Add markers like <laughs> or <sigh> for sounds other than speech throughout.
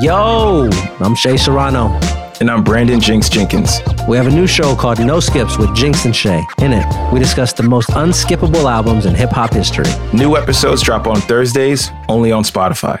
Yo, I'm Shea Serrano. And I'm Brandon Jinx Jenkins. We have a new show called No Skips with Jinx and Shea. In it, we discuss the most unskippable albums in hip hop history. New episodes drop on Thursdays, only on Spotify.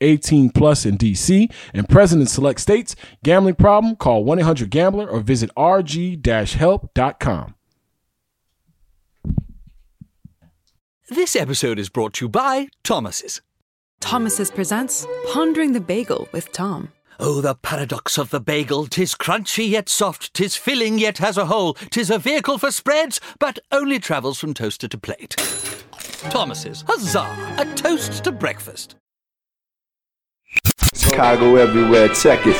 18 plus in DC and present in select states. Gambling problem? Call 1-800-GAMBLER or visit rg-help.com. This episode is brought to you by Thomas's. Thomas's presents Pondering the Bagel with Tom. Oh, the paradox of the bagel! Tis crunchy yet soft, tis filling yet has a hole, tis a vehicle for spreads, but only travels from toaster to plate. Thomas's, huzzah! A toast to breakfast. Chicago everywhere, check it.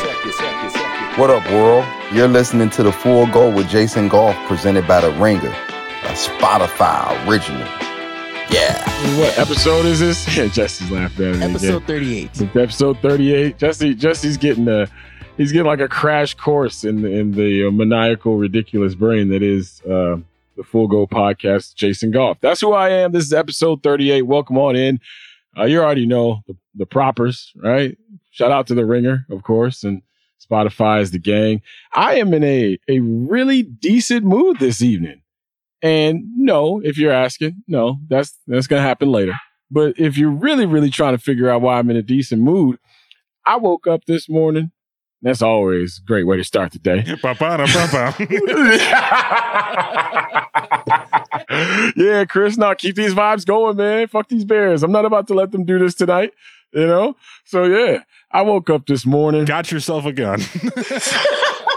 What up, world? You're listening to The Full Go with Jason Goff, presented by The Ringer, a Spotify original. Yeah. What episode is this? <laughs> Jesse's laughing at me. Episode again. 38. It's episode 38. Jesse Jesse's getting a he's getting like a crash course in the, in the uh, maniacal ridiculous brain that is uh, the Full Go podcast Jason Goff. That's who I am. This is episode 38. Welcome on in. Uh, you already know the, the propers, right? Shout out to the Ringer, of course, and Spotify is the gang. I am in a a really decent mood this evening. And no, if you're asking, no, that's that's gonna happen later. But if you're really, really trying to figure out why I'm in a decent mood, I woke up this morning. That's always a great way to start the day. <laughs> yeah, Chris, now keep these vibes going, man. Fuck these bears. I'm not about to let them do this tonight. You know? So yeah, I woke up this morning. Got yourself a gun. <laughs>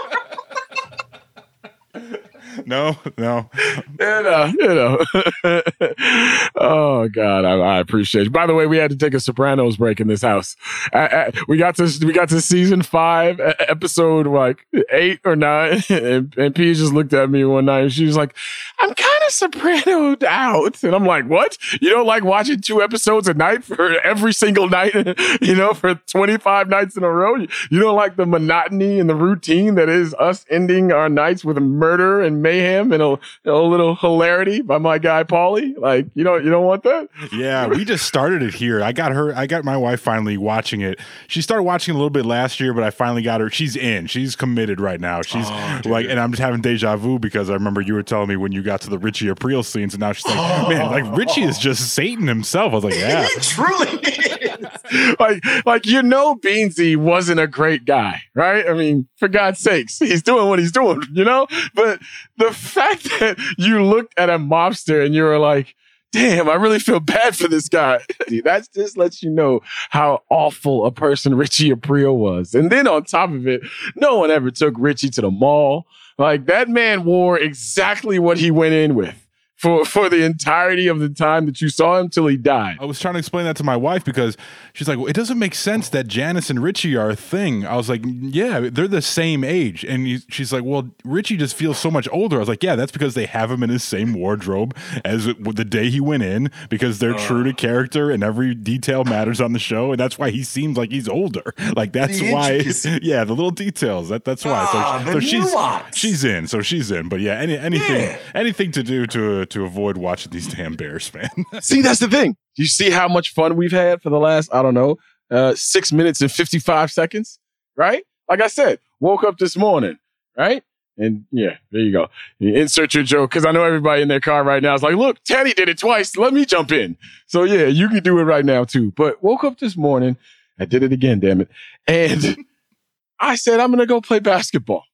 no, no. you know, you know. <laughs> oh God, I, I, appreciate you. By the way, we had to take a Sopranos break in this house. I, I, we got to we got to season five, episode like eight or nine, <laughs> and, and P just looked at me one night and she was like, "I'm kind of Sopranoed out," and I'm like, "What? You don't like watching two episodes a night for every single night? <laughs> you know, for 25 nights in a row? You don't like the monotony and the routine that is us ending our nights with a murder and mayhem and a, a little hilarity by my guy Paulie. Like, you know, you don't want that? Yeah, we just started it here. I got her, I got my wife finally watching it. She started watching a little bit last year, but I finally got her. She's in. She's committed right now. She's oh, like, and I'm just having deja vu because I remember you were telling me when you got to the Richie Aprile scenes, and now she's like, oh. <gasps> man, like Richie is just Satan himself. I was like, yeah, it truly <laughs> is. like, like you know, Beansie wasn't a great guy, right? I mean, for God's sakes, he's doing what he's doing, you know. But the fact that you looked at a mobster and you were like, damn, I really feel bad for this guy. <laughs> that just lets you know how awful a person Richie Aprile was. And then on top of it, no one ever took Richie to the mall. Like that man wore exactly what he went in with for for the entirety of the time that you saw him till he died. I was trying to explain that to my wife because she's like, well, "It doesn't make sense that Janice and Richie are a thing." I was like, "Yeah, they're the same age." And he, she's like, "Well, Richie just feels so much older." I was like, "Yeah, that's because they have him in his same wardrobe as the day he went in because they're uh, true to character and every detail matters on the show, and that's why he seems like he's older. <laughs> Like that's why, <laughs> yeah, the little details. That that's why. Ah, so, so she's she's in. So she's in. But yeah, any anything yeah. anything to do to to avoid watching these damn Bears, man. <laughs> see, that's the thing. You see how much fun we've had for the last, I don't know, uh, six minutes and 55 seconds, right? Like I said, woke up this morning, right? And yeah, there you go. You insert your joke because I know everybody in their car right now is like, look, Teddy did it twice. Let me jump in. So yeah, you can do it right now too. But woke up this morning. I did it again, damn it. And <laughs> I said, I'm going to go play basketball.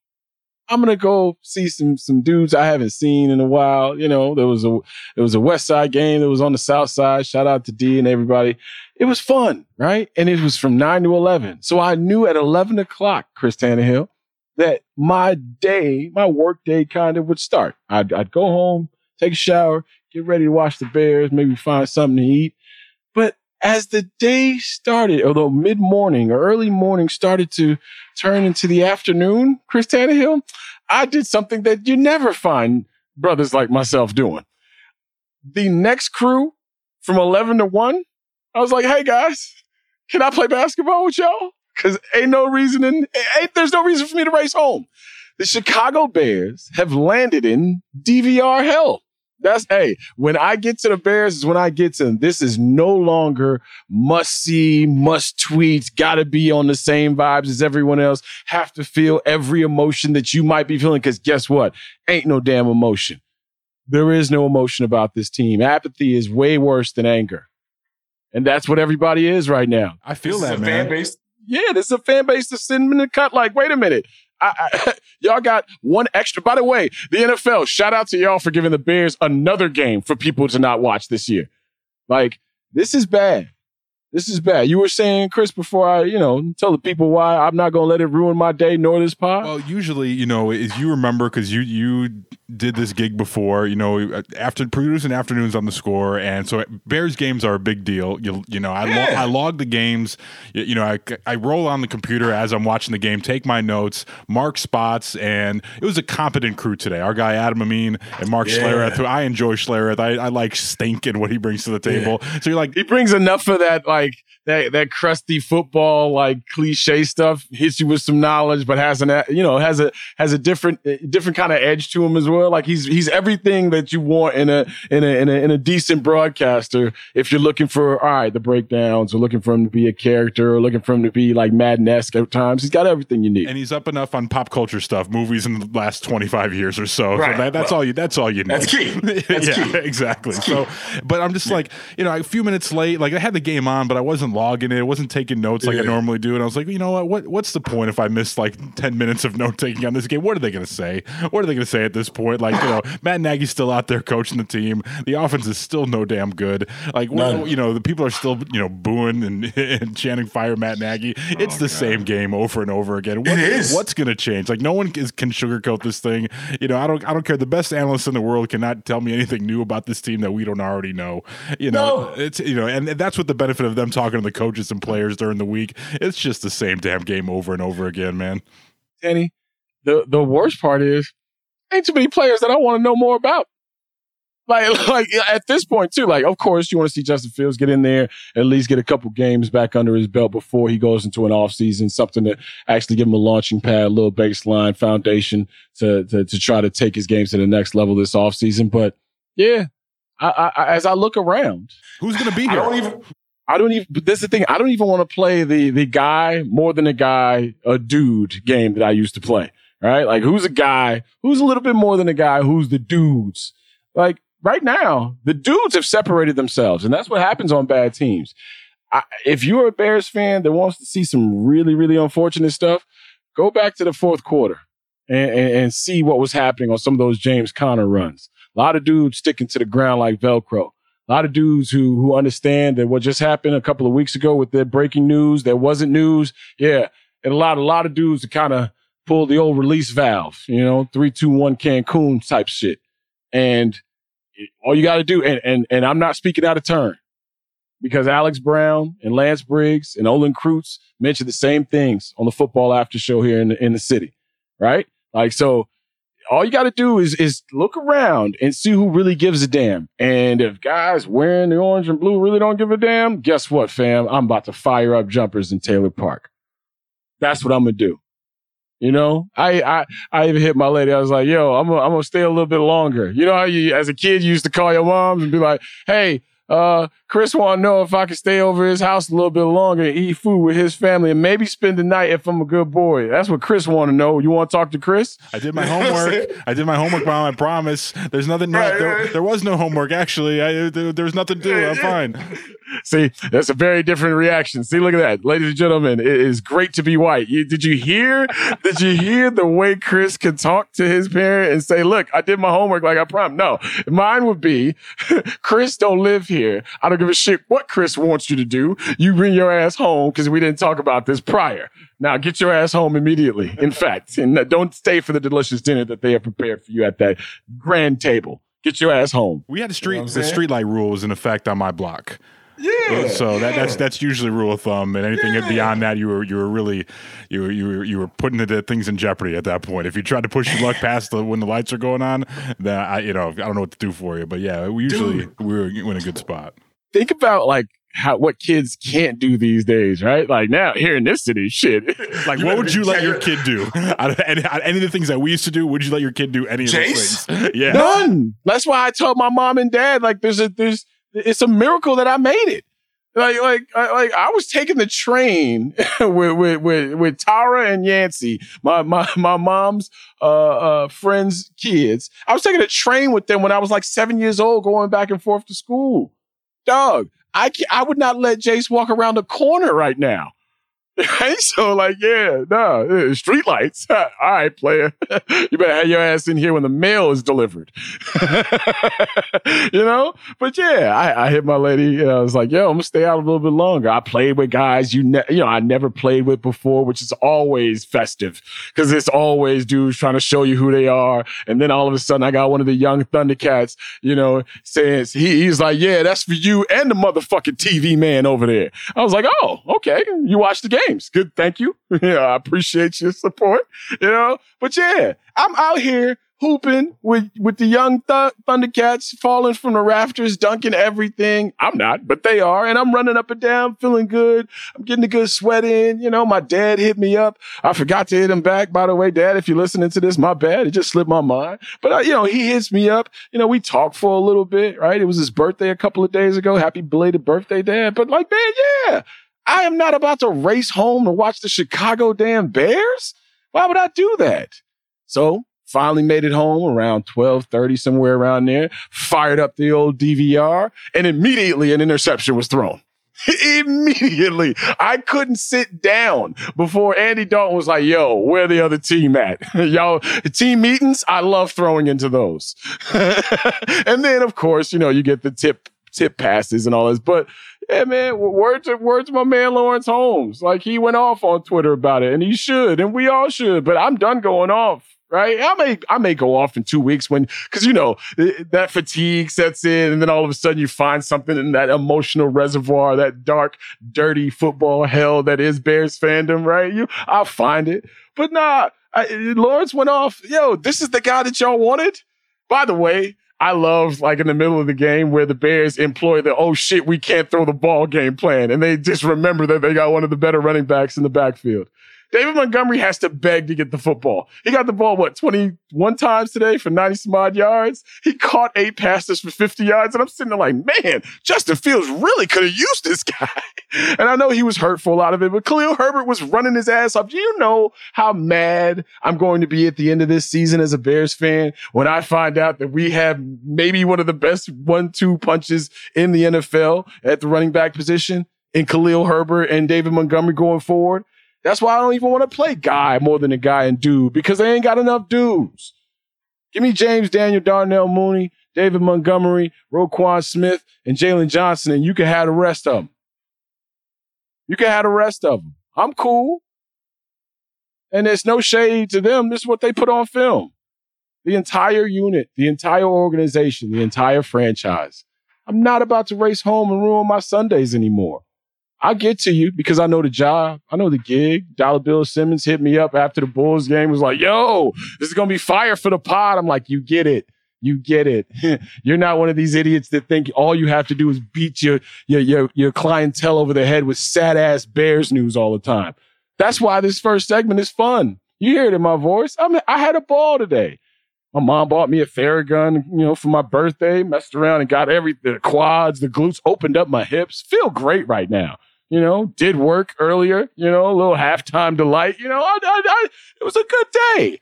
I'm gonna go see some some dudes I haven't seen in a while. You know, there was a it was a West Side game that was on the South Side. Shout out to D and everybody. It was fun, right? And it was from nine to eleven. So I knew at eleven o'clock, Chris Tannehill, that my day, my work day, kind of would start. I'd, I'd go home, take a shower, get ready to watch the Bears, maybe find something to eat. As the day started, although mid morning or early morning started to turn into the afternoon, Chris Tannehill, I did something that you never find brothers like myself doing. The next crew from 11 to 1, I was like, hey guys, can I play basketball with y'all? Because ain't no reason in, ain't, there's no reason for me to race home. The Chicago Bears have landed in DVR hell. That's hey, when I get to the Bears is when I get to them. This is no longer must see, must tweet, gotta be on the same vibes as everyone else, have to feel every emotion that you might be feeling. Cause guess what? Ain't no damn emotion. There is no emotion about this team. Apathy is way worse than anger. And that's what everybody is right now. I feel This that is a man. fan base. Yeah, this is a fan base that's sitting in the cut. Like, wait a minute. I, <laughs> y'all got one extra. By the way, the NFL, shout out to y'all for giving the Bears another game for people to not watch this year. Like, this is bad. This is bad. You were saying, Chris, before I, you know, tell the people why I'm not going to let it ruin my day nor this pod. Well, usually, you know, as you remember, because you you did this gig before, you know, uh, after producing afternoons on the score, and so Bears games are a big deal. You you know, I lo- I log the games. You, you know, I I roll on the computer as I'm watching the game, take my notes, mark spots, and it was a competent crew today. Our guy Adam Amin and Mark Yeah. Schlereth, who I enjoy Schlereth. I, I like Stink and what he brings to the table. So you're like, he brings enough for that, like, like that, that crusty football, like cliche stuff, hits you with some knowledge, but has an, you know, has a, has a different, uh, different kind of edge to him as well. Like he's, he's everything that you want in a, in a, in a, in a decent broadcaster. If you're looking for, all right, the breakdowns or looking for him to be a character or looking for him to be like Madden-esque at times, he's got everything you need. and he's up enough on pop culture stuff, movies in the last 25 years or so. Right. So that, that's Well, all you. That's all you need. that's key. That's <laughs> yeah, key. exactly. So, but I'm just like, you know, a few minutes late. Like I had the game on, but I wasn't logging it. I wasn't taking notes like I normally do. And I was like, you know what? What what's the point if I miss like 10 minutes of note taking on this game? What are they going to say? What are they going to say at this point? Like, you know, <laughs> Matt Nagy's still out there coaching the team. The offense is still no damn good. Like, None. you know, the people are still you know booing and, <laughs> and chanting fire Matt Nagy. Oh, it's the same game over and over again. What, Oh, It is. What's going to change? Like, no one is, can sugarcoat this thing. You know, I don't. I don't care. The best analysts in the world cannot tell me anything new about this team that we don't already know. You know, No. it's you know, and that's what the benefit of them talking to the coaches and players during the week. It's just the same damn game over and over again, man. Danny, the, the worst part is ain't too many players that I want to know more about. Like, <laughs> like at this point too, like, of course you want to see Justin Fields get in there, at least get a couple games back under his belt before he goes into an offseason, something to actually give him a launching pad, a little baseline foundation to, to, to try to take his games to the next level this offseason. But yeah, I, I, I- as I look around, Who's going to be I here? don't even. I don't even. Is the thing. I don't even want to play the the guy more than a guy, a dude game that I used to play. Right? Like who's a guy? Who's a little bit more than a guy? Who's the dudes? Like right now, the dudes have separated themselves, and that's what happens on bad teams. I, if you're a Bears fan that wants to see some really, really unfortunate stuff, go back to the fourth quarter and, and, and see what was happening on some of those James Conner runs. A lot of dudes sticking to the ground like Velcro. A lot of dudes who who understand that what just happened a couple of weeks ago with their breaking news, there wasn't news. Yeah, it allowed a lot of dudes to kind of pull the old release valve, you know, three, two, one Cancun type shit. And all you got to do, and, and and I'm not speaking out of turn, because Alex Brown and Lance Briggs and Olin Kreutz mentioned the same things on the football after show here in the, in the city, right? Like so, all you got to do is is look around and see who really gives a damn. And if guys wearing the orange and blue really don't give a damn, guess what, fam? I'm about to fire up jumpers in Taylor Park. That's what I'm gonna do. You know, I I I even hit my lady. I was like, "Yo, I'm gonna, I'm gonna stay a little bit longer." You know how you, as a kid, you used to call your moms and be like, "Hey, uh, Chris want to know if I can stay over his house a little bit longer and eat food with his family and maybe spend the night if I'm a good boy. That's what Chris want to know. You want to talk to Chris? I did my homework. I did my homework, mom. I promise. There's nothing. No, Right, there, right. there was no homework actually. I, there, there was nothing to do. I'm fine. See, that's a very different reaction. See, look at that, ladies and gentlemen. It is great to be white. You, did you hear? did you hear the way Chris can talk to his parent and say, "Look, I did my homework like I promised." No, mine would be, <laughs> Chris don't live here. I don't give a shit what Chris wants you to do. You bring your ass home because we didn't talk about this prior. Now get your ass home immediately. In fact, and don't stay for the delicious dinner that they have prepared for you at that grand table. Get your ass home. We had a street. what I'm the saying? street light rule was in effect on my block. Yeah. So that, that's that's usually rule of thumb, and anything beyond that, you were you were really you were, you were you were putting the things in jeopardy at that point. If you tried to push your luck <laughs> past the, when the lights are going on, then I you know I don't know what to do for you. But yeah, we usually we were in a good spot. Think about like how what kids can't do these days, right? Like now here in this city, shit. <laughs> Like, what would you let your kid do? <laughs> Out of any, out of any of the things that we used to do, would you let your kid do any of those things? <laughs> Yeah. None. That's why I told my mom and dad like there's a there's it's a miracle that I made it. Like like I, like I was taking the train with, with with with Tara and Yancey, my my my mom's uh uh friends' kids. I was taking a train with them when I was like seven years old, going back and forth to school. Dog, I I would not let Jace walk around the corner right now. Right? <laughs> So like, yeah, no, street lights. <laughs> All right, player. <laughs> you better have your ass in here when the mail is delivered. you know? But yeah, I, I hit my lady. You know, I was like, yo, I'm gonna stay out a little bit longer. I played with guys you ne- you know I never played with before, which is always festive because it's always dudes trying to show you who they are. And then all of a sudden, I got one of the young Thundercats, you know, saying he, he's like, yeah, that's for you and the motherfucking TV man over there. I was like, oh, okay, you watch the games, good, thank you. <laughs> yeah, I appreciate your support, you know. But yeah, I'm out here hooping with with the young th- Thundercats falling from the rafters, dunking everything. I'm not, but they are, and I'm running up and down, feeling good. I'm getting a good sweat in. You know, my dad hit me up. I forgot to hit him back. By the way, Dad, if you're listening to this, my bad. It just slipped my mind. But uh, you know, he hits me up. You know, we talked for a little bit. Right? It was his birthday a couple of days ago. Happy belated birthday, Dad. But like, man, yeah. I am not about to race home to watch the Chicago damn Bears. Why would I do that? So finally made it home around 1230, somewhere around there, fired up the old DVR, and immediately an interception was thrown. <laughs> immediately. I couldn't sit down before Andy Dalton was like, yo, where the other team at? <laughs> Y'all, team meetings, I love throwing into those. <laughs> and then, of course, you know, you get the tip tip passes and all this. But yeah, man, w- word to word to my man Lawrence Holmes. Like he went off on Twitter about it, and he should, and we all should. But I'm done going off. Right, I may I may go off in two weeks when because you know that fatigue sets in, and then all of a sudden you find something in that emotional reservoir, that dark, dirty football hell that is Bears fandom. Right, you I'll find it, but nah. I, Lawrence went off. Yo, this is the guy that y'all wanted. By the way, I love like in the middle of the game where the Bears employ the oh shit, we can't throw the ball game plan. And they just remember that they got one of the better running backs in the backfield. David Montgomery has to beg to get the football. He got the ball, what, 21 times today for 90 some odd yards? He caught eight passes for 50 yards. And I'm sitting there like, man, Justin Fields really could have used this guy. <laughs> And I know he was hurt for a lot of it, but Khalil Herbert was running his ass off. Do you know how mad I'm going to be at the end of this season as a Bears fan when I find out that we have maybe one of the best one two punches in the NFL at the running back position in Khalil Herbert and David Montgomery going forward? That's why I don't even want to play guy more than a guy and dude because they ain't got enough dudes. Give me James Daniel, Darnell Mooney, David Montgomery, Roquan Smith, and Jaylon Johnson, and you can have the rest of them. You can have the rest of them. I'm cool. And there's no shade to them. This is what they put on film. The entire unit, the entire organization, the entire franchise. I'm not about to race home and ruin my Sundays anymore. I'll get to you because I know the job. I know the gig. Dollar Bill Simmons hit me up after the Bulls game, was like, yo, this is to be fire for the pod. I'm like, you get it. You get it. <laughs> You're not one of these idiots that think all you have to do is beat your, your, your, your clientele over the head with sad ass Bears news all the time. That's why this first segment is fun. You hear it in my voice. I mean, I had a ball today. My mom bought me a Theragun, you know, for my birthday. Messed around and got everything, the quads, the glutes, opened up my hips. Feel great right now. You know, did work earlier. You know, a little halftime delight. You know, I, I, I, it was a good day.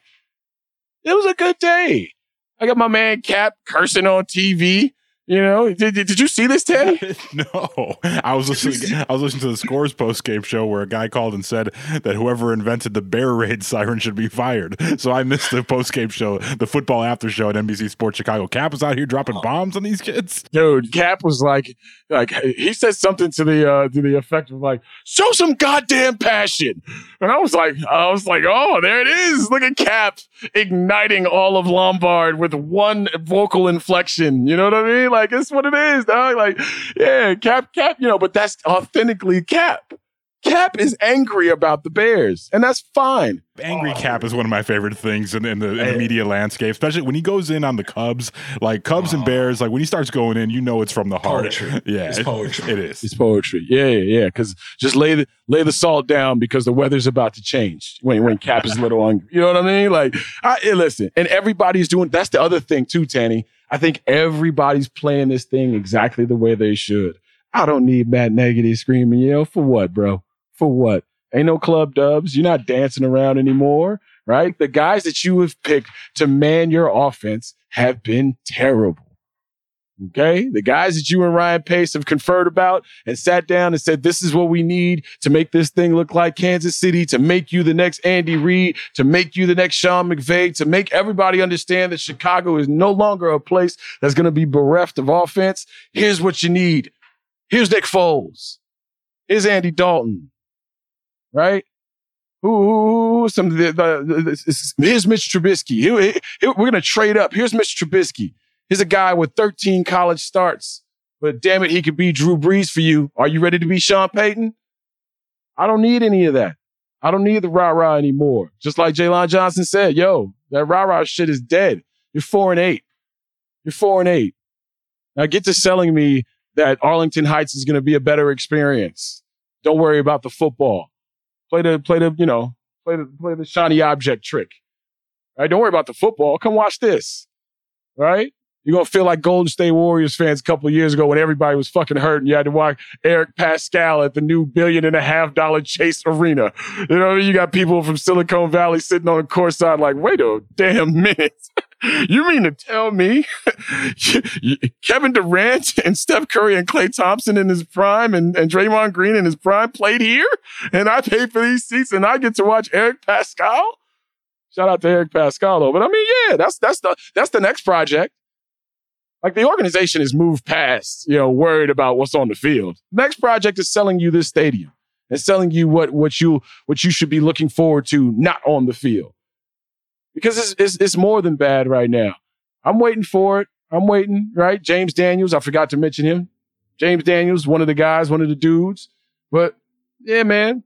It was a good day. I got my man Cap cursing on TV. You know, did, did, you see this, Teddy? <laughs> no, I was listening. I was listening to the Scores post game show where a guy called and said that whoever invented the bear raid siren should be fired. So I missed the post game show, the football after show at NBC Sports Chicago. Cap was out here dropping bombs on these kids. Dude, Cap was like, like he said something to the uh, to the effect of like, "Show some goddamn passion," and I was like, I was like, oh, there it is. Look at Cap igniting all of Lombard with one vocal inflection. You know what I mean? Like it's what it is, dog. Like, yeah, Cap, Cap, you know, but that's authentically Cap. Cap is angry about the Bears, and that's fine. Angry oh. Cap is one of my favorite things in, in, the, in, the, media landscape, especially when he goes in on the Cubs, like Cubs oh. and Bears. Like when he starts going in, you know it's from the heart. Poetry. <laughs> Yeah, it's poetry. It, it is. It's poetry. Yeah, yeah, yeah. Because just lay the lay the salt down because the weather's about to change when when Cap is a little angry. You know what I mean? Like, I, eh, listen, and everybody's doing. That's the other thing too, Tanny. I think everybody's playing this thing exactly the way they should. I don't need Matt Negative screaming, know, for what, bro? For what? Ain't no club dubs. You're not dancing around anymore, right? The guys that you have picked to man your offense have been terrible. Okay. The guys that you and Ryan Pace have conferred about and sat down and said, this is what we need to make this thing look like Kansas City, to make you the next Andy Reid, to make you the next Sean McVay, to make everybody understand that Chicago is no longer a place that's going to be bereft of offense. Here's what you need. Here's Nick Foles. Here's Andy Dalton right? Ooh, some the, the, the, here's Mitch Trubisky. Here, here, we're gonna trade up. Here's Mitch Trubisky. Here's a guy with 13 college starts, but damn it, he could be Drew Brees for you. Are you ready to be Sean Payton? I don't need any of that. I don't need the rah rah anymore. Just like Jaylon Johnson said, yo, that rah rah shit is dead. You're four and eight. You're four and eight. Now get to selling me that Arlington Heights is going to be a better experience. Don't worry about the football. Play the play the you know play the play the shiny object trick. Right? Don't worry about the football. Come watch this. Right? You're gonna feel like Golden State Warriors fans a couple years ago when everybody was fucking hurt and you had to watch Eric Paschall at the new billion and a half dollar Chase Arena. You know, you got people from Silicon Valley sitting on the court side like, wait a damn minute. <laughs> you mean to tell me <laughs> Kevin Durant and Steph Curry and Klay Thompson in his prime and, and Draymond Green in his prime played here? And I paid for these seats and I get to watch Eric Paschall? Shout out to Eric Paschall though. But I mean, yeah, that's that's the that's the next project. Like the organization has moved past, you know, worried about what's on the field. Next project is selling you this stadium and selling you what what you what you should be looking forward to not on the field. Because it's, it's, it's more than bad right now. I'm waiting for it. I'm waiting, right? James Daniels, I forgot to mention him. James Daniels, one of the guys, one of the dudes. But yeah, man,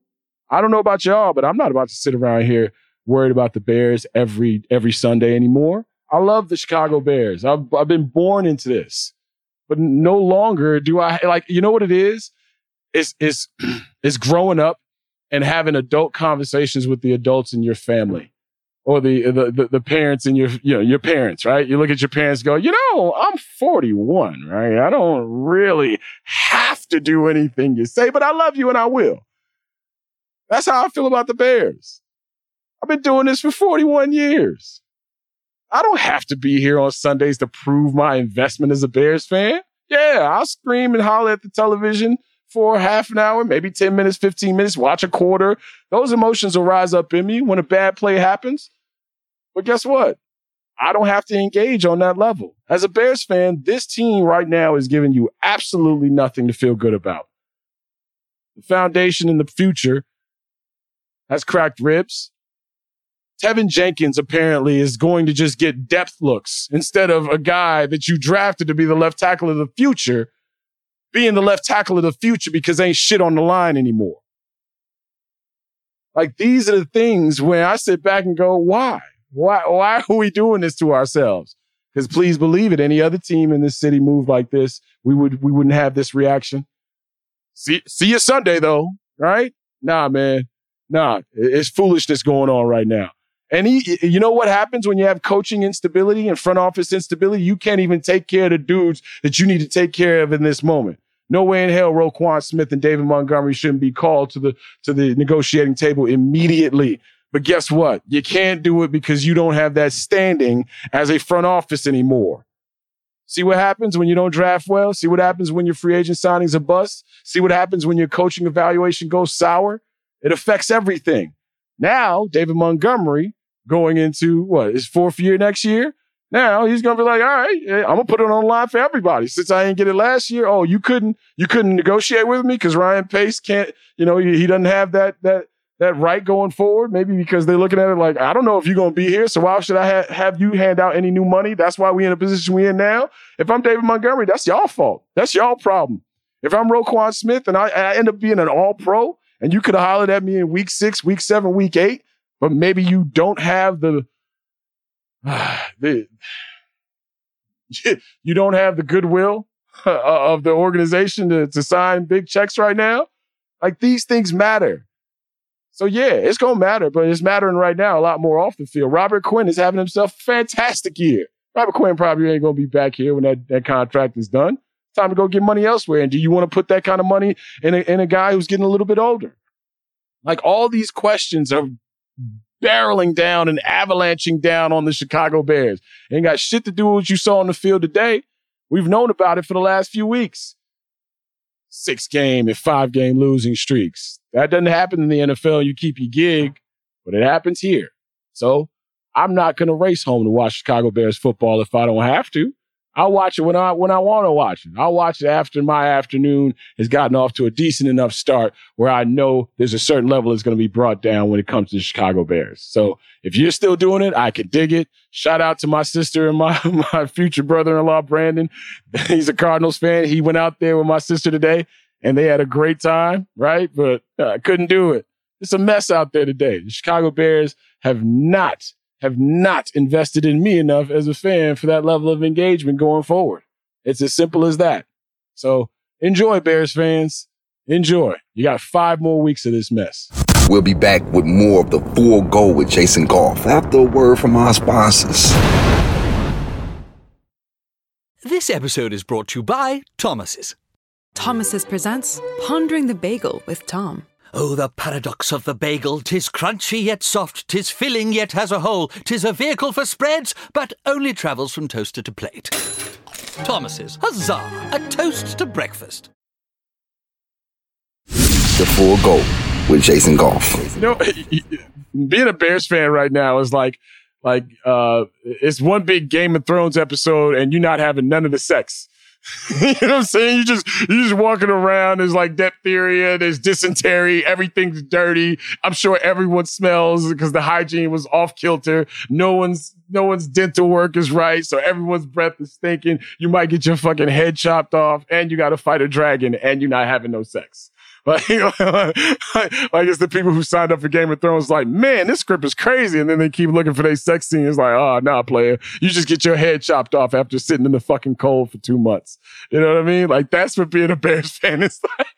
I don't know about y'all, but I'm not about to sit around here worried about the Bears every every Sunday anymore. I love the Chicago Bears. I've, I've been born into this, but no longer do I like, you know what it is? It's, it's, <clears throat> it's growing up and having adult conversations with the adults in your family or the, the, the, the, parents in your, you know, your parents, right? You look at your parents go, you know, I'm 41, right? I don't really have to do anything you say, but I love you and I will. That's how I feel about the Bears. I've been doing this for 41 years. I don't have to be here on Sundays to prove my investment as a Bears fan. Yeah, I'll scream and holler at the television for half an hour, maybe 10 minutes, 15 minutes, watch a quarter. Those emotions will rise up in me when a bad play happens. But guess what? I don't have to engage on that level. As a Bears fan, this team right now is giving you absolutely nothing to feel good about. The foundation in the future has cracked ribs. Teven Jenkins apparently is going to just get depth looks instead of a guy that you drafted to be the left tackle of the future being the left tackle of the future because ain't shit on the line anymore. Like these are the things where I sit back and go, why? Why, why are we doing this to ourselves? Because please believe it, any other team in this city moved like this, we would we wouldn't have this reaction. See see you Sunday though, right? Nah, man. Nah, it's foolishness going on right now. And he, you know what happens when you have coaching instability and front office instability? You can't even take care of the dudes that you need to take care of in this moment. No way in hell Roquan Smith and David Montgomery shouldn't be called to the to the negotiating table immediately. But guess what? You can't do it because you don't have that standing as a front office anymore. See what happens when you don't draft well? See what happens when your free agent signing's a bust? See what happens when your coaching evaluation goes sour? It affects everything. Now, David Montgomery going into what his fourth year next year. Now he's gonna be like, all right, I'm gonna put it on the line for everybody. Since I didn't get it last year, oh, you couldn't, you couldn't negotiate with me because Ryan Pace can't, you know, he, he doesn't have that that that right going forward. Maybe because they're looking at it like, I don't know if you're gonna be here, so why should I ha- have you hand out any new money? That's why we in a position we in now. If I'm David Montgomery, that's y'all fault. That's y'all problem. If I'm Roquan Smith and I, I end up being an All Pro, and you could have hollered at me in week six, week seven, week eight, but maybe you don't have the <sighs> the <sighs> you don't have the goodwill uh, of the organization to, to sign big checks right now. Like these things matter. So yeah, it's gonna matter, but it's mattering right now a lot more off the field. Robert Quinn is having himself a fantastic year. Robert Quinn probably ain't gonna be back here when that, that contract is done. Time to go get money elsewhere. And do you want to put that kind of money in a, in a guy who's getting a little bit older? Like all these questions are barreling down and avalanching down on the Chicago Bears. Ain't got shit to do with what you saw on the field today. We've known about it for the last few weeks. Six game and five game losing streaks. That doesn't happen in the NFL. You keep your gig, but it happens here. So I'm not going to race home to watch Chicago Bears football if I don't have to. I'll watch it when I when I want to watch it. I'll watch it after my afternoon has gotten off to a decent enough start where I know there's a certain level that's going to be brought down when it comes to the Chicago Bears. So if you're still doing it, I can dig it. Shout out to my sister and my <laughs> my future brother-in-law Brandon. <laughs> He's a Cardinals fan. He went out there with my sister today and they had a great time, right? But I uh, couldn't do it. It's a mess out there today. The Chicago Bears have not have not invested in me enough as a fan for that level of engagement going forward. It's as simple as that. So enjoy, Bears fans. Enjoy. You got five more weeks of this mess. We'll be back with more of the full go with Jason Goff after a word from our sponsors. This episode is brought to you by Thomas's. Thomas's presents Pondering the Bagel with Tom. Oh, the paradox of the bagel! Tis crunchy yet soft, tis filling yet has a hole, tis a vehicle for spreads, but only travels from toaster to plate. Thomas's, huzzah! A toast to breakfast. The full go with Jason Goff. You know, being a Bears fan right now is like, like, uh, it's one big Game of Thrones episode, and you're not having none of the sex. <laughs> you know what I'm saying? You just you just walking around. There's like diphtheria. There's dysentery. Everything's dirty. I'm sure everyone smells because the hygiene was off kilter. No one's no one's dental work is right, so everyone's breath is stinking. You might get your fucking head chopped off, and you got to fight a dragon, and you're not having no sex. Like, <laughs> like it's the people who signed up for Game of Thrones, like, man, this script is crazy. And then they keep looking for their sex scenes, like, oh, nah, player. You just get your head chopped off after sitting in the fucking cold for two months. You know what I mean? Like, that's what being a Bears fan is <laughs> like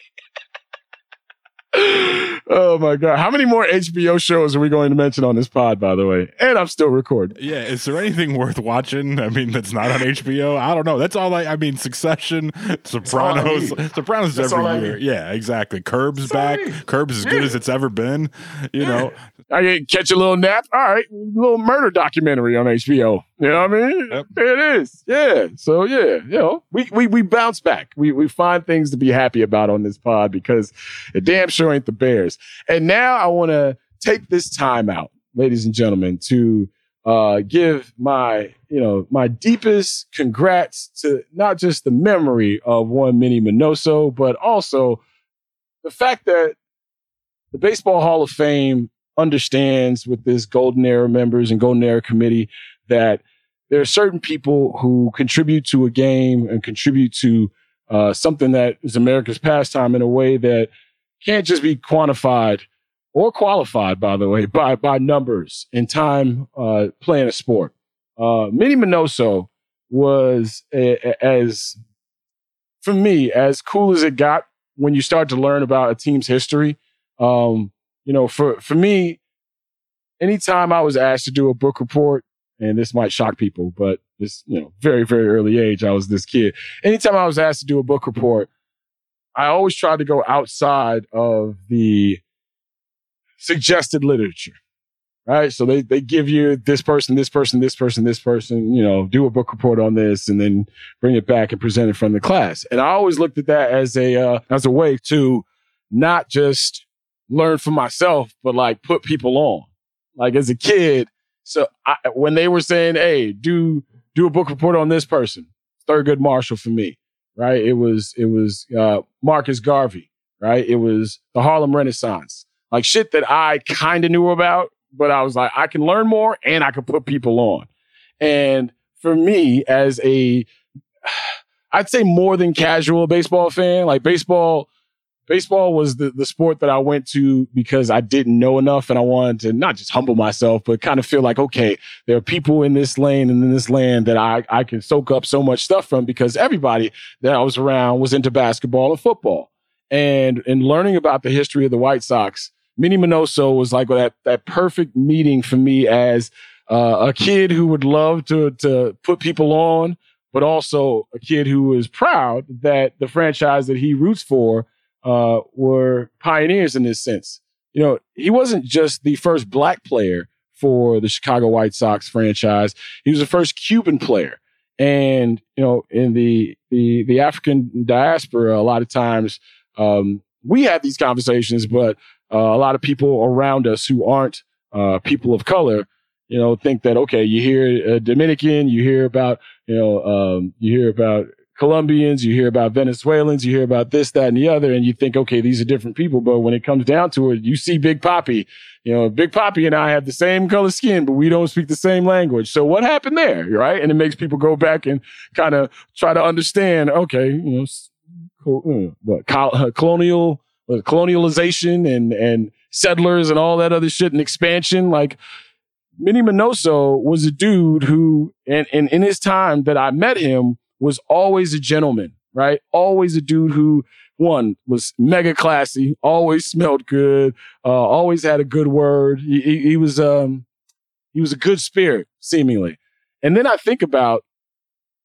oh my god! How many more HBO shows are we going to mention on this pod? By the way, and I'm still recording. Yeah, is there anything worth watching? I mean, that's not on HBO. I don't know. That's all I. I mean, Succession, Sopranos, Sopranos that's every year. Yeah, exactly. Curb's that's back. Curb's as yeah. good as it's ever been. You yeah. know, I catch a little nap. All right, little murder documentary on HBO. You know what I mean? Yep. It is. Yeah. So yeah, you know, we we we bounce back. We we find things to be happy about on this pod because it damn sure ain't the Bears. And now I want to take this time out, ladies and gentlemen, to uh, give my you know my deepest congrats to not just the memory of one Minnie Minoso, but also the fact that the Baseball Hall of Fame understands with this Golden Era members and Golden Era committee that there are certain people who contribute to a game and contribute to uh, something that is America's pastime in a way that can't just be quantified or qualified, by the way, by by numbers and time uh, playing a sport. Uh, Minnie Minoso was a, a, as, for me, as cool as it got when you start to learn about a team's history. Um, you know, for for me, anytime I was asked to do a book report, and this might shock people, but this, you know, very, very early age, I was this kid. Anytime I was asked to do a book report, I always tried to go outside of the suggested literature. Right. So they, they give you this person, this person, this person, this person, you know, do a book report on this and then bring it back and present it from the class. And I always looked at that as a, uh, as a way to not just learn for myself, but like put people on. Like as a kid, so I, when they were saying, "Hey, do do a book report on this person," Thurgood Marshall for me, right? It was it was uh, Marcus Garvey, right? It was the Harlem Renaissance, like shit that I kind of knew about, but I was like, I can learn more and I can put people on. And for me, as a, <sighs> I'd say more than casual baseball fan, like baseball baseball was the, the sport that I went to because I didn't know enough and I wanted to not just humble myself, but kind of feel like, okay, there are people in this lane and in this land that I, I can soak up so much stuff from because everybody that I was around was into basketball and football. And in learning about the history of the White Sox, Minnie Minoso was like that, that perfect meeting for me as uh, a kid who would love to, to put people on, but also a kid who is proud that the franchise that he roots for uh, were pioneers in this sense. You know, he wasn't just the first black player for the Chicago White Sox franchise. He was the first Cuban player. And, you know, in the the the African diaspora, a lot of times um, we have these conversations, but uh, a lot of people around us who aren't uh, people of color, you know, think that okay, you hear a Dominican, you hear about, you know, um, you hear about Colombians, you hear about Venezuelans, you hear about this, that, and the other, and you think, okay, these are different people. But when it comes down to it, you see Big Papi. You know, Big Papi and I have the same color skin, but we don't speak the same language. So what happened there, right? And it makes people go back and kind of try to understand. Okay, you know, uh, what uh, colonial colonialization and and settlers and all that other shit and expansion, like. Minnie Minoso was a dude who, and, and in his time that I met him, was always a gentleman, right? Always a dude who one was mega classy, always smelled good, uh, always had a good word. He, he, he, was um he was a good spirit, seemingly. And then I think about,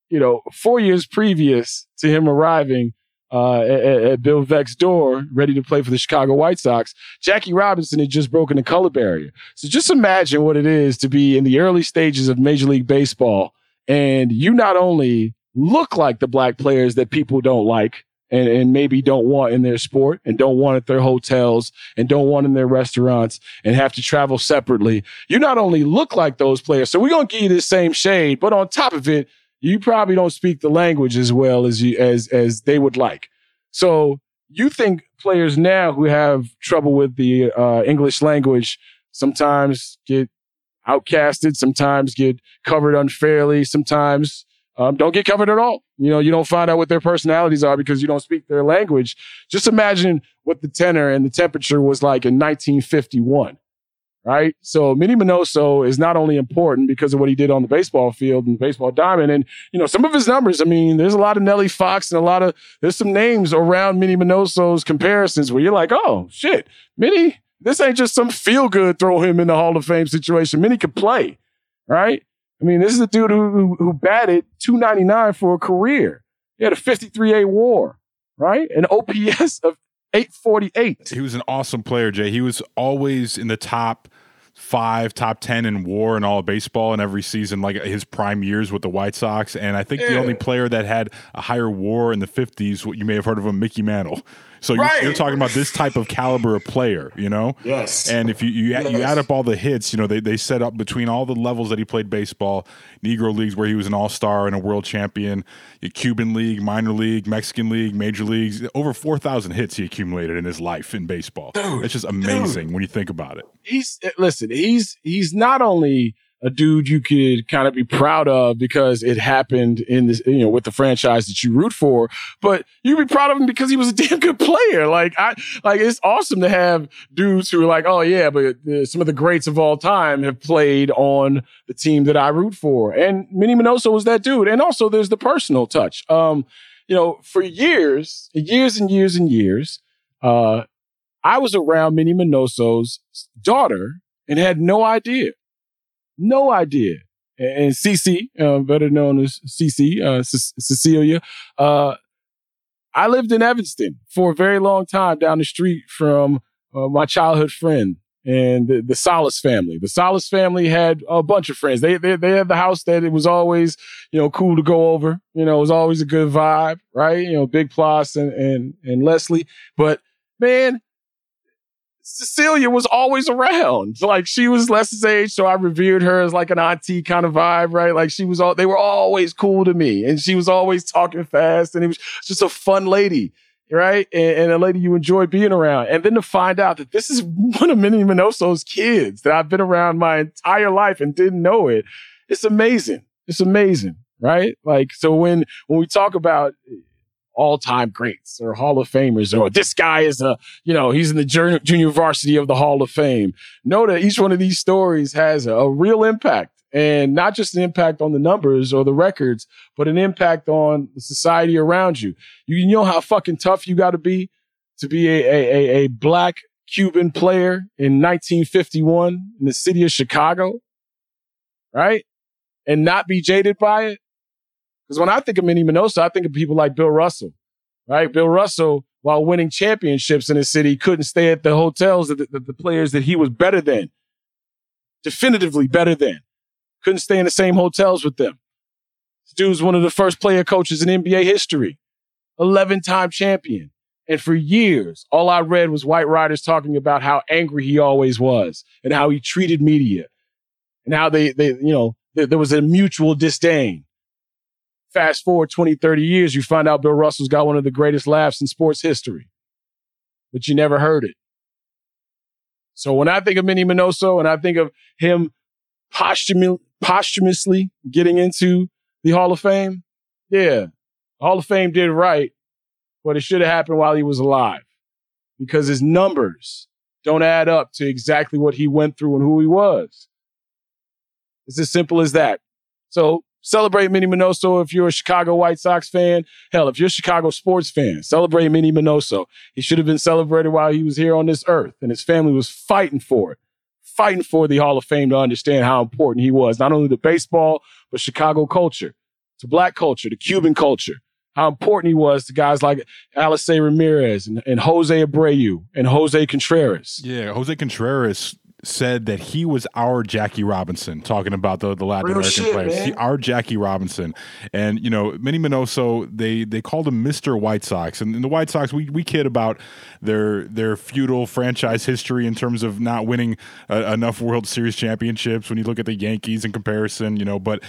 you know, four years previous to him arriving uh, at, at, Bill Veeck's door, ready to play for the Chicago White Sox, Jackie Robinson had just broken the color barrier. So just imagine what it is to be in the early stages of Major League Baseball, and you not only look like the black players that people don't like and, and maybe don't want in their sport and don't want at their hotels and don't want in their restaurants and have to travel separately. You not only look like those players, so we're gonna give you the same shade, but on top of it, you probably don't speak the language as well as you as as they would like. So you think players now who have trouble with the uh, English language sometimes get outcasted, sometimes get covered unfairly, sometimes um, don't get covered at all. You know, you don't find out what their personalities are because you don't speak their language. Just imagine what the tenor and the temperature was like in 1951, right? So Minnie Minoso is not only important because of what he did on the baseball field and the baseball diamond, and you know some of his numbers. I mean, there's a lot of Nellie Fox and a lot of there's some names around Minnie Minoso's comparisons where you're like, oh shit, Minnie, this ain't just some feel good throw him in the Hall of Fame situation. Minnie could play, right? I mean, this is a dude who, who, batted 299 for a career. He had a 53 A war, right? An OPS of 848. He was an awesome player, Jay. He was always in the top five, top 10 in war and all of baseball in every season, like his prime years with the White Sox. And I think yeah. the only player that had a higher war in the 50s, what you may have heard of him, Mickey Mantle. So right. you're, you're, talking about this type of caliber of player, you know? Yes. And if you you, yes. you add up all the hits, you know, they, they set up between all the levels that he played baseball, Negro leagues where he was an all star and a world champion, Cuban league, minor league, Mexican league, major leagues, over 4,000 hits he accumulated in his life in baseball. Dude, it's just amazing dude. when you think about it. He's, eh, listen, he's, he's not only – a dude you could kind of be proud of because it happened in this, you know, with the franchise that you root for, but you'd be proud of him because he was a <laughs> damn good player. Like I, like it's awesome to have dudes who are like, oh yeah, but uh, some of the greats of all time have played on the team that I root for. And Minnie Minoso was that dude. And also there's the personal touch. Um, you know, for years, years and years and years, uh, I was around Minnie Minoso's daughter and had no idea. No idea. And CC, uh, better known as CC, uh, C- Cecilia, uh, I lived in Evanston for a very long time down the street from uh, my childhood friend and the, the Solace family. The Solace family had a bunch of friends. They, they they had the house that it was always you know cool to go over. You know, it was always a good vibe, right? You know, Big and and and Leslie. But man, Cecilia was always around. Like she was Leslie's age, so I revered her as like an auntie kind of vibe, right? Like she was all they were always cool to me, and she was always talking fast, and it was just a fun lady, right? And, and a lady you enjoy being around. And then to find out that this is one of Minnie Minoso's kids that I've been around my entire life and didn't know it, it's amazing. It's amazing, right? Like so when when we talk about all time greats or Hall of Famers, or this guy is a, you know, he's in the junior, junior varsity of the Hall of Fame. Know that each one of these stories has a, a real impact and not just an impact on the numbers or the records, but an impact on the society around you. You know how fucking tough you got to be to be a, a, a black Cuban player in 1951 in the city of Chicago, right? And not be jaded by it. Because when I think of Minnie Minoso, I think of people like Bill Russell, right? Bill Russell, while winning championships in his city, couldn't stay at the hotels that the, the, the players that he was better than, definitively better than, couldn't stay in the same hotels with them. This dude's one of the first player coaches in NBA history, 11 time champion. And for years, all I read was white writers talking about how angry he always was and how he treated media and how they, they you know, there was a mutual disdain fast forward 20, 30 years, you find out Bill Russell's got one of the greatest laughs in sports history, but you never heard it. So when I think of Minnie Minoso and I think of him posthum- posthumously getting into the Hall of Fame, yeah, Hall of Fame did right, but it should have happened while he was alive because his numbers don't add up to exactly what he went through and who he was. It's as simple as that. So Celebrate Minnie Minoso if you're a Chicago White Sox fan. Hell, if you're a Chicago sports fan, celebrate Minnie Minoso. He should have been celebrated while he was here on this earth, and his family was fighting for it, fighting for the Hall of Fame to understand how important he was, not only to baseball, but Chicago culture, to black culture, to Cuban culture, how important he was to guys like Alexei Ramirez and, and Jose Abreu and Jose Contreras. Yeah, Jose Contreras said that he was our Jackie Robinson, talking about the, the Latin Real American shit, players. He, our Jackie Robinson. And, you know, Minnie Minoso, they they called him Mr. White Sox. And, and the White Sox, we, we kid about their their feudal franchise history in terms of not winning uh, enough World Series championships when you look at the Yankees in comparison, you know, but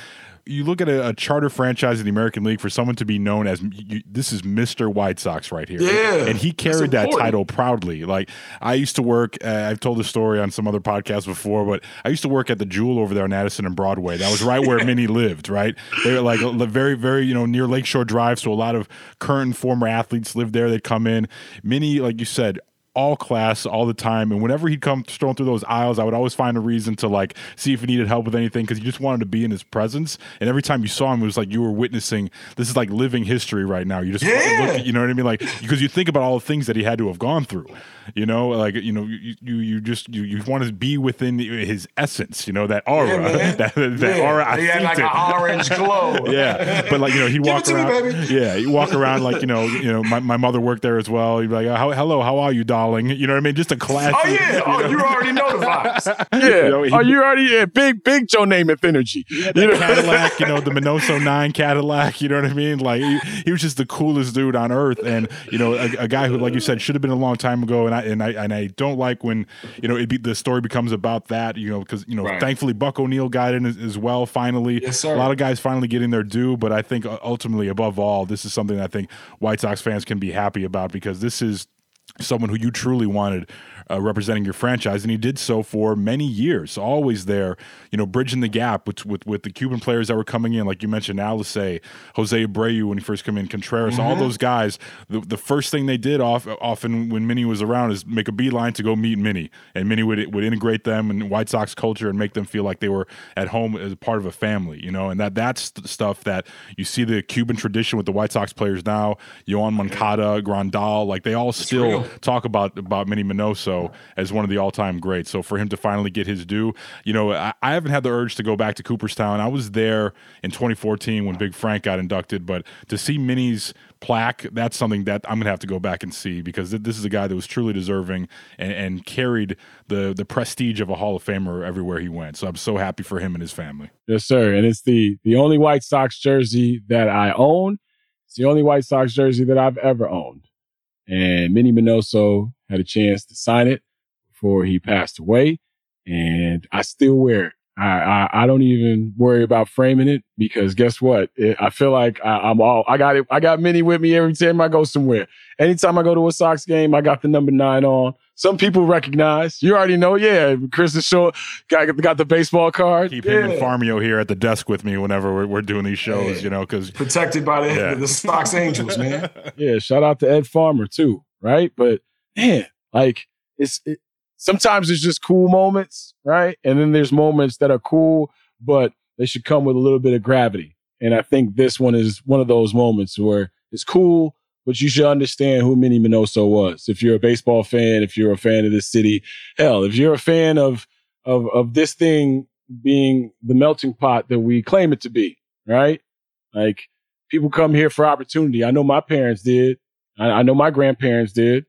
you look at a, a, charter franchise in the American League for someone to be known as you, this is Mr. White Sox right here. Yeah, and he carried that title proudly. Like I used to work. Uh, I've told the story on some other podcasts before, but I used to work at the Jewel over there on Addison and Broadway. That was right where <laughs> Minnie lived. Right, they were like very, very you know near Lakeshore Drive, so a lot of current and former athletes lived there. They'd come in. Minnie, like you said, all class all the time. And whenever he'd come strolling through those aisles, I would always find a reason to like see if he needed help with anything because you just wanted to be in his presence. And every time you saw him, it was like you were witnessing this is like living history right now. You just yeah. look, you know what I mean? Like because you think about all the things that he had to have gone through. You know, like you know, you you, you just you you want to be within his essence. You know that aura, yeah, <laughs> that, that yeah. aura. I he had like it. an orange glow. <laughs> yeah, but like you know, he'd walk around. Me, yeah, he'd walk around like you know, you know, my, my mother worked there as well. He'd be like, "Hello, how are you, darling?" You know what I mean? Just a classic. Oh yeah, you oh know? you already know the vibes. <laughs> yeah, you know, oh you already yeah, big big Joe Namath energy. Yeah, you know? Cadillac, you know, the <laughs> Minoso Nine Cadillac. You know what I mean? Like he, he was just the coolest dude on earth, and you know, a, a guy who, like you said, should have been a long time ago. And I and I and I don't like when you know it be, the story becomes about that. You know, because you know, right. thankfully Buck O'Neil got in as, as well. Finally, yes, a lot of guys finally getting their due. But I think uh, ultimately, above all, this is something I think White Sox fans can be happy about because this is someone who you truly wanted uh, representing your franchise, and he did so for many years. Always there, you know, bridging the gap with with, with the Cuban players that were coming in, like you mentioned, Alexei, Jose Abreu when he first came in, Contreras, mm-hmm. all those guys. The, the first thing they did off, often when Minnie was around is make a beeline to go meet Minnie, and Minnie would would integrate them in White Sox culture and make them feel like they were at home as part of a family, you know. And that that's stuff that you see the Cuban tradition with the White Sox players now, Yoan Moncada, Grandal, like they all still talk about about Minnie Minoso As one of the all-time greats. So for him to finally get his due, you know, I, I haven't had the urge to go back to Cooperstown. I was there in 2014 when Big Frank got inducted, but to see Minnie's plaque, that's something that I'm gonna have to go back and see because th- this is a guy that was truly deserving and, and carried the the prestige of a Hall of Famer everywhere he went. So I'm so happy for him and his family. Yes, sir. And it's the the only White Sox jersey that I own. It's the only White Sox jersey that I've ever owned. And Minnie Minoso had a chance to sign it before he passed away, and I still wear it. I, I, I don't even worry about framing it because guess what? It, I feel like I, am all I got it. I got Minnie with me every time I go somewhere. Anytime I go to a Sox game, I got the number nine on. Some people recognize. You already know. Yeah, Chris is showing. Got got the baseball card. Keep yeah. him and Farmio here at the desk with me whenever we're, we're doing these shows. Yeah. You know, because Protected by the, Yeah. the Sox Angels, man. <laughs> Yeah, shout out to Ed Farmer too, right? But man, like it's it, sometimes it's just cool moments, right? And then there's moments that are cool, but they should come with a little bit of gravity. And I think this one is one of those moments where it's cool, but you should understand who Minnie Minoso was. If you're a baseball fan, if you're a fan of this city, hell, if you're a fan of of of this thing being the melting pot that we claim it to be, right? Like people come here for opportunity. I know my parents did. I, I know my grandparents did.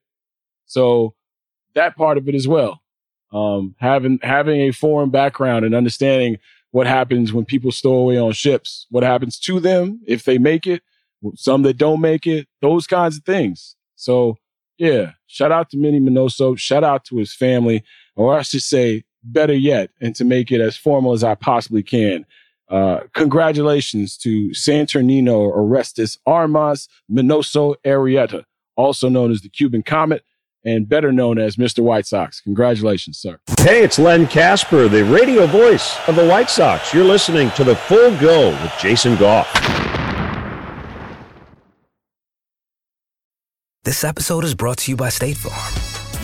So that part of it as well. Um, having having a foreign background and understanding what happens when people stow away on ships, what happens to them if they make it, some that don't make it, those kinds of things. So yeah, shout out to Minnie Minoso, shout out to his family, or I should say, better yet, and to make it as formal as I possibly can. Uh, congratulations to Saturnino Orestes Armas Minoso Arrieta, also known as the Cuban Comet and better known as Mr. White Sox. Congratulations, sir. Hey, it's Len Kasper, the radio voice of the White Sox. You're listening to The Full Go with Jason Goff. This episode is brought to you by State Farm.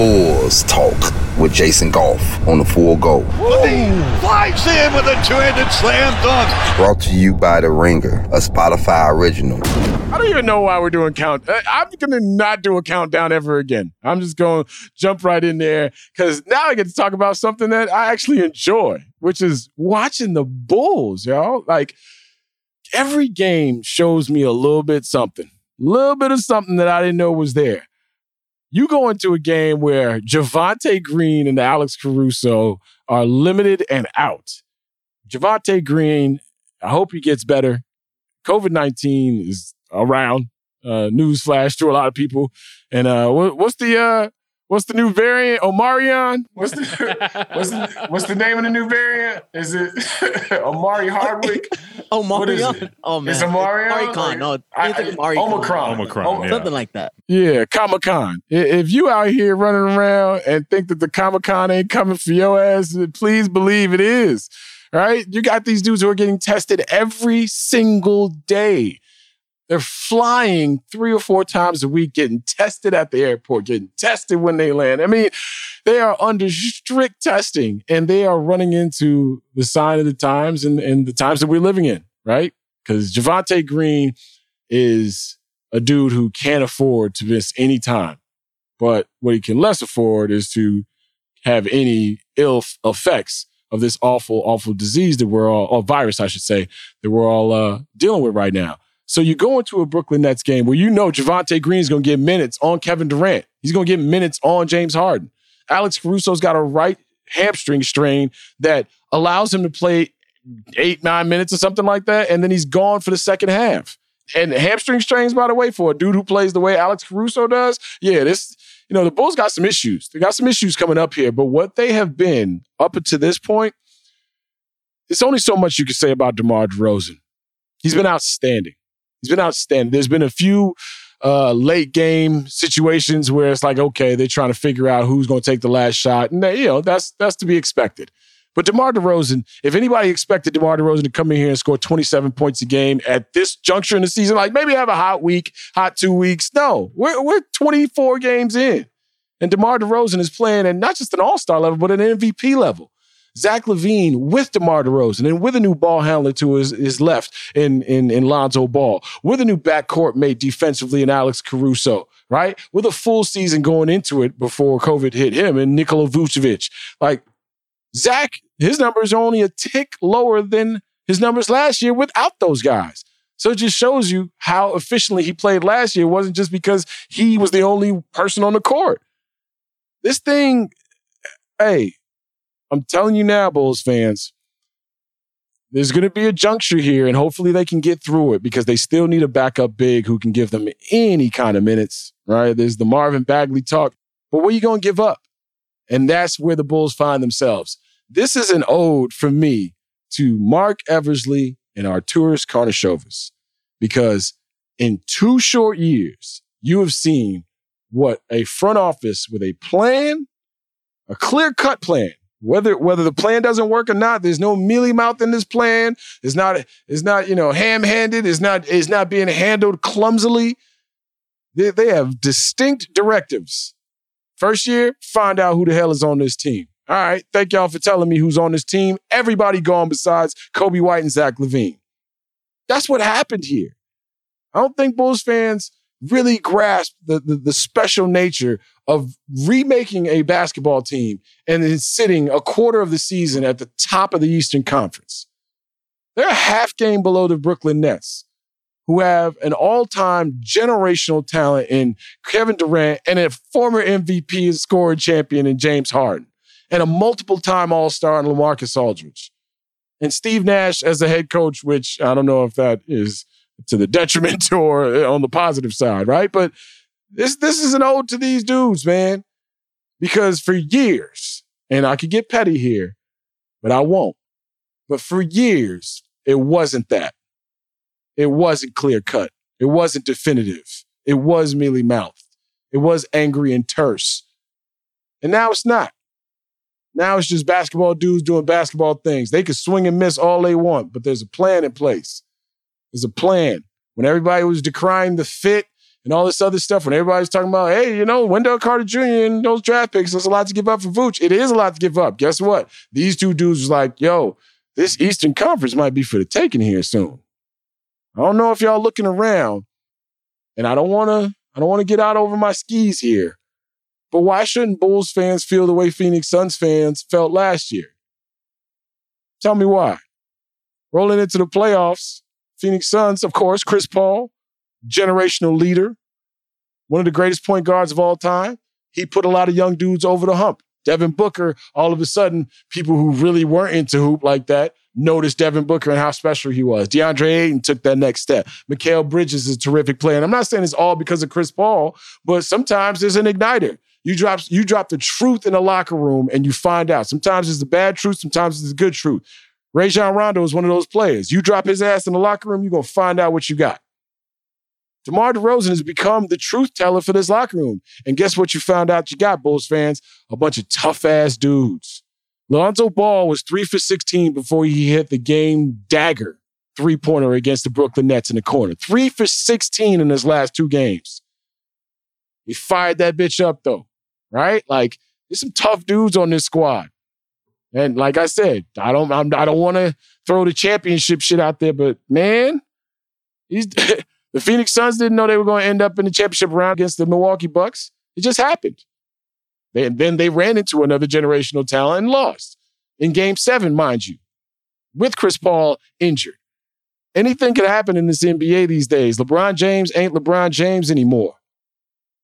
Bulls Talk with Jason Goff on the Full Go. Flies in with a two-handed slam dunk. Brought to you by The Ringer, a Spotify original. I don't even know why we're doing count. I- I'm gonna not do a countdown ever again. I'm just gonna jump right in there because now I get to talk about something that I actually enjoy, which is watching the Bulls, y'all. Like every game shows me a little bit something, a little bit of something that I didn't know was there. You go into a game where Javonte Green and Alex Caruso are limited and out. Javonte Green, I hope he gets better. COVID 19 is around. Uh, news flash to a lot of people. And uh, what, what's the uh, what's the new variant? Omarion? What's the <laughs> what's the, what's the name of the new variant? Is it <laughs> Omari Hardwick? <laughs> Oh, What is it? Oh man, Is it Marion? Like, no, I- I- Maricon. Omicron. Omicron, yeah. something like that. Yeah, Comic Con. If you out here running around and think that the Comic Con ain't coming for your ass, please believe it is. Right? You got these dudes who are getting tested every single day. They're flying three or four times a week, getting tested at the airport, getting tested when they land. I mean, they are under strict testing and they are running into the sign of the times and, and the times that we're living in, right? Because Javonte Green is a dude who can't afford to miss any time. But what he can less afford is to have any ill effects of this awful, awful disease that we're all, or virus, I should say, that we're all uh, dealing with right now. So you go into a Brooklyn Nets game where you know Javonte Green is going to get minutes on Kevin Durant. He's going to get minutes on James Harden. Alex Caruso's got a right hamstring strain that allows him to play eight, nine minutes or something like that. And then he's gone for the second half. And hamstring strains, by the way, for a dude who plays the way Alex Caruso does, yeah, this, you know, the Bulls got some issues. They got some issues coming up here. But what they have been up to this point, it's only so much you can say about DeMar DeRozan. He's been outstanding. He's been outstanding. There's been a few uh, late game situations where it's like, okay, they're trying to figure out who's going to take the last shot, and they, you know that's that's to be expected. But DeMar DeRozan, if anybody expected DeMar DeRozan to come in here and score 27 points a game at this juncture in the season, like maybe have a hot week, hot two weeks, no, we're we're 24 games in, and DeMar DeRozan is playing at not just an All Star level, but an MVP level. Zach LaVine with DeMar DeRozan and with a new ball handler to his, his left in, in, in Lonzo Ball, with a new backcourt mate defensively in Alex Caruso, right? With a full season going into it before COVID hit him and Nikola Vucevic. Like, Zach, his numbers are only a tick lower than his numbers last year without those guys. So it just shows you how efficiently he played last year. It wasn't just because he was the only person on the court. This thing, hey, I'm telling you now, Bulls fans, there's going to be a juncture here, and hopefully they can get through it because they still need a backup big who can give them any kind of minutes, right? There's the Marvin Bagley talk, but what are you going to give up? And that's where the Bulls find themselves. This is an ode from me to Marc Eversley and Arturas Karnisovas because in two short years, you have seen what a front office with a plan, a clear cut plan, whether whether the plan doesn't work or not, there's no mealy mouth in this plan. It's not it's not you know ham handed. It's not it's not being handled clumsily. They, they have distinct directives. First year, find out who the hell is on this team. All right, thank y'all for telling me who's on this team. Everybody gone besides Coby White and Zach LaVine. That's what happened here. I don't think Bulls fans really grasp the, the, the special nature of remaking a basketball team and then sitting a quarter of the season at the top of the Eastern Conference. They're a half game below the Brooklyn Nets, who have an all time generational talent in Kevin Durant and a former MVP and scoring champion in James Harden, and a multiple time All Star in LaMarcus Aldridge. And Steve Nash as the head coach, which I don't know if that is to the detriment <laughs> or on the positive side, right? But this this is an ode to these dudes, man. Because for years, and I could get petty here, but I won't. But for years, it wasn't that. It wasn't clear cut. It wasn't definitive. It was mealy mouthed. It was angry and terse. And now it's not. Now it's just basketball dudes doing basketball things. They can swing and miss all they want, but there's a plan in place. There's a plan. When everybody was decrying the fit and all this other stuff, when everybody's talking about, hey, you know, Wendell Carter Jr. and those draft picks, there's a lot to give up for Vooch. It is a lot to give up. Guess what? These two dudes was like, yo, this Eastern Conference might be for the taking here soon. I don't know if y'all looking around, and I don't want to, I don't want to get out over my skis here. But why shouldn't Bulls fans feel the way Phoenix Suns fans felt last year? Tell me why. Rolling into the playoffs, Phoenix Suns, of course, Chris Paul, generational leader, one of the greatest point guards of all time. He put a lot of young dudes over the hump. Devin Booker, all of a sudden, people who really weren't into hoop like that noticed Devin Booker and how special he was. DeAndre Ayton took that next step. Mikal Bridges is a terrific player. And I'm not saying it's all because of Chris Paul, but sometimes there's an igniter. You drop, you drop the truth in the locker room and you find out. Sometimes it's the bad truth, sometimes it's the good truth. Rajon Rondo is one of those players. You drop his ass in the locker room, you're going to find out what you got. DeMar DeRozan has become the truth teller for this locker room. And guess what you found out you got, Bulls fans? A bunch of tough ass dudes. Lonzo Ball was three for 16 before he hit the game dagger three pointer against the Brooklyn Nets in the corner. Three for 16 in his last two games. He fired that bitch up though, right? Like, there's some tough dudes on this squad. And like I said, I don't I'm, I do not want to throw the championship shit out there, but man, he's <laughs> the Phoenix Suns didn't know they were going to end up in the championship round against the Milwaukee Bucks. It just happened. They, and then they ran into another generational talent and lost in game seven, mind you, with Chris Paul injured. Anything could happen in this NBA these days. LeBron James ain't LeBron James anymore.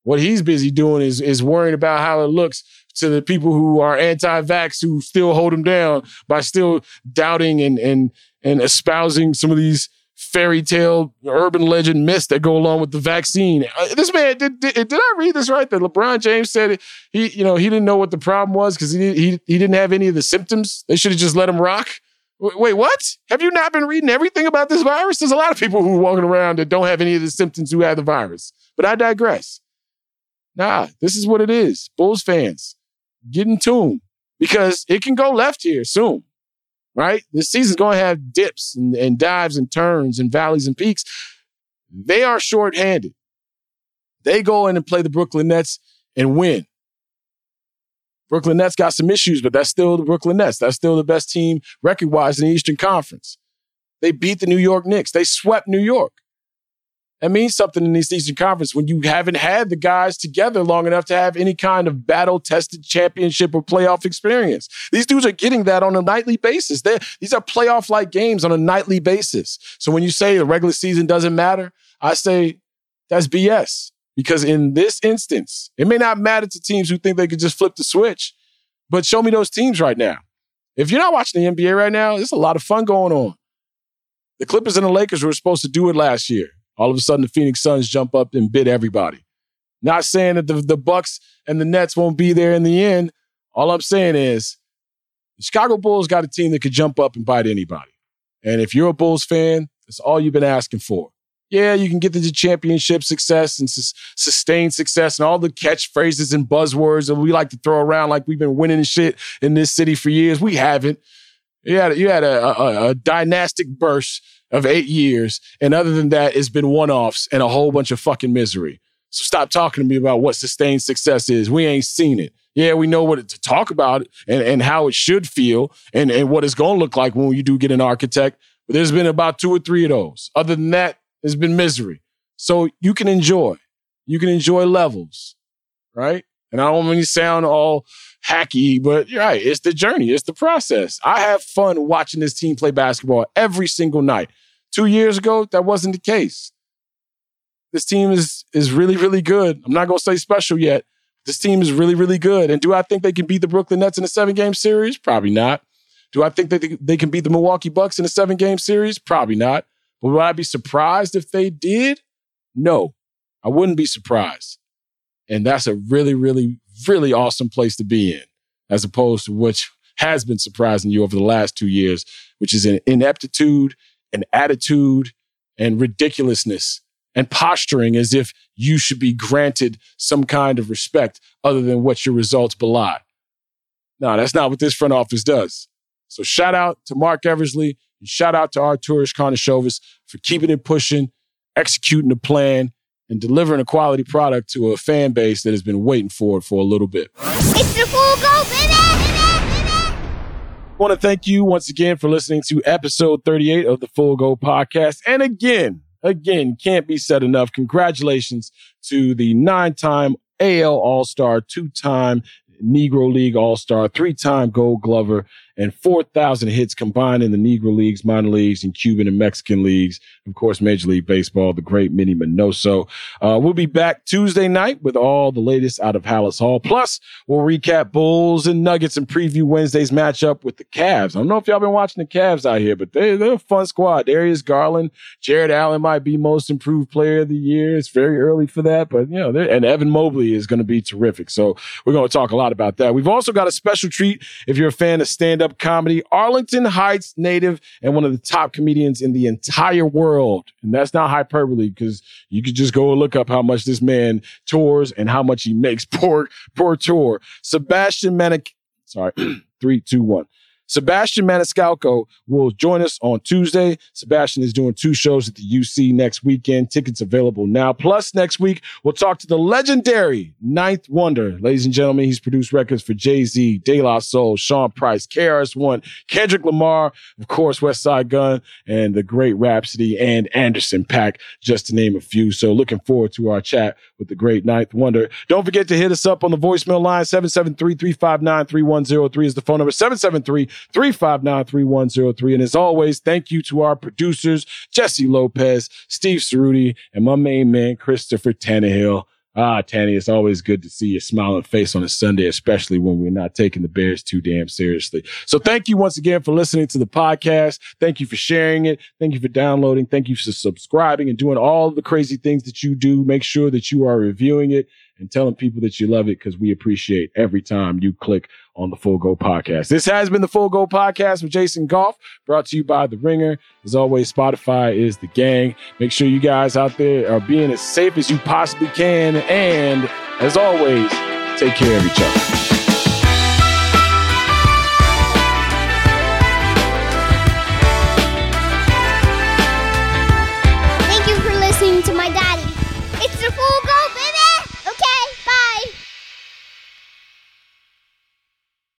What he's busy doing is, is worrying about how it looks to the people who are anti-vax who still hold him down by still doubting and and and espousing some of these fairy tale urban legend myths that go along with the vaccine. Uh, this man did, did, did I read this right? That LeBron James said he you know he didn't know what the problem was because he he he didn't have any of the symptoms. They should have just let him rock. Wait, what? Have you not been reading everything about this virus? There's a lot of people who are walking around that don't have any of the symptoms who have the virus. But I digress. Nah, this is what it is. Bulls fans, get in tune because it can go left here soon, right? This season's going to have dips and, and dives and turns and valleys and peaks. They are shorthanded. They go in and play the Brooklyn Nets and win. Brooklyn Nets got some issues, but that's still the Brooklyn Nets. That's still the best team record wise in the Eastern Conference. They beat the New York Knicks. They swept New York. That means something in this Eastern Conference when you haven't had the guys together long enough to have any kind of battle tested championship or playoff experience. These dudes are getting that on a nightly basis. They're, these are playoff like games on a nightly basis. So when you say the regular season doesn't matter, I say that's BS. Because in this instance, it may not matter to teams who think they could just flip the switch, but show me those teams right now. If you're not watching the NBA right now, there's a lot of fun going on. The Clippers and the Lakers were supposed to do it last year. All of a sudden, the Phoenix Suns jump up and bid everybody. Not saying that the, the Bucks and the Nets won't be there in the end. All I'm saying is the Chicago Bulls got a team that could jump up and bite anybody. And if you're a Bulls fan, that's all you've been asking for. Yeah, you can get the championship success and su- sustained success and all the catchphrases and buzzwords that we like to throw around like we've been winning shit in this city for years. We haven't. You had, you had a, a, a dynastic burst of eight years. And other than that, it's been one offs and a whole bunch of fucking misery. So stop talking to me about what sustained success is. We ain't seen it. Yeah, we know what to talk about and, and how it should feel and, and what it's going to look like when you do get an architect. But there's been about two or three of those. Other than that, there's been misery. So you can enjoy. You can enjoy levels, right? And I don't mean to sound all hacky, but you're right. It's the journey, it's the process. I have fun watching this team play basketball every single night. Two years ago, that wasn't the case. This team is is really, really good. I'm not gonna say special yet. This team is really, really good. And do I think they can beat the Brooklyn Nets in a seven game series? Probably not. Do I think that they can beat the Milwaukee Bucks in a seven game series? Probably not. But would I be surprised if they did? No, I wouldn't be surprised. And that's a really, really, really awesome place to be in, as opposed to which has been surprising you over the last two years, which is an ineptitude, an attitude, and ridiculousness and posturing as if you should be granted some kind of respect other than what your results belie. No, that's not what this front office does. So shout out to Marc Eversley and shout out to Arturas Karnisovas for keeping it pushing, executing the plan, and delivering a quality product to a fan base that has been waiting for it for a little bit. It's the full go, baby! I want to thank you once again for listening to episode 38 of the Full Go podcast. And again, again, can't be said enough. Congratulations to the nine time AL All Star, two time Negro League All Star, three time Gold Glover, and 4,000 hits combined in the Negro Leagues, minor leagues, and Cuban and Mexican leagues. Of course, Major League Baseball, the great Minnie Minoso. Uh, we'll be back Tuesday night with all the latest out of Halas Hall. Plus, we'll recap Bulls and Nuggets and preview Wednesday's matchup with the Cavs. I don't know if y'all been watching the Cavs out here, but they, they're a fun squad. Darius Garland, Jarrett Allen might be most improved player of the year. It's very early for that, but you know, and Evan Mobley is going to be terrific. So we're going to talk a lot about that. We've also got a special treat if you're a fan of stand up up comedy, Arlington Heights native, and one of the top comedians in the entire world. And that's not hyperbole because you could just go and look up how much this man tours and how much he makes <laughs> per, per tour. Sebastian Manic, sorry, <clears throat> three, two, one. Sebastian Maniscalco will join us on Tuesday. Sebastian is doing two shows at the UC next weekend. Tickets available now. Plus, next week, we'll talk to the legendary Ninth Wonder. Ladies and gentlemen, he's produced records for Jay Z, De La Soul, Sean Price, KRS-One, Kendrick Lamar, of course, Westside Gunn, and the great Rapsody and Anderson Paak, just to name a few. So, looking forward to our chat with the great Ninth Wonder. Don't forget to hit us up on the voicemail line 773 359 3103 is the phone number 773 359 3103. And as always, thank you to our producers, Jessie Lopez, Steve Ceruti, and my main man, Christopher Tannehill. Ah, Tanny, it's always good to see your smiling face on a Sunday, especially when we're not taking the Bears too damn seriously. So thank you once again for listening to the podcast. Thank you for sharing it. Thank you for downloading. Thank you for subscribing and doing all the crazy things that you do. Make sure that you are reviewing it and telling people that you love it because we appreciate every time you click on the Full Go podcast. This has been the Full Go podcast with Jason Goff, brought to you by The Ringer. As always, Spotify is the gang. Make sure you guys out there are being as safe as you possibly can. And as always, take care of each other.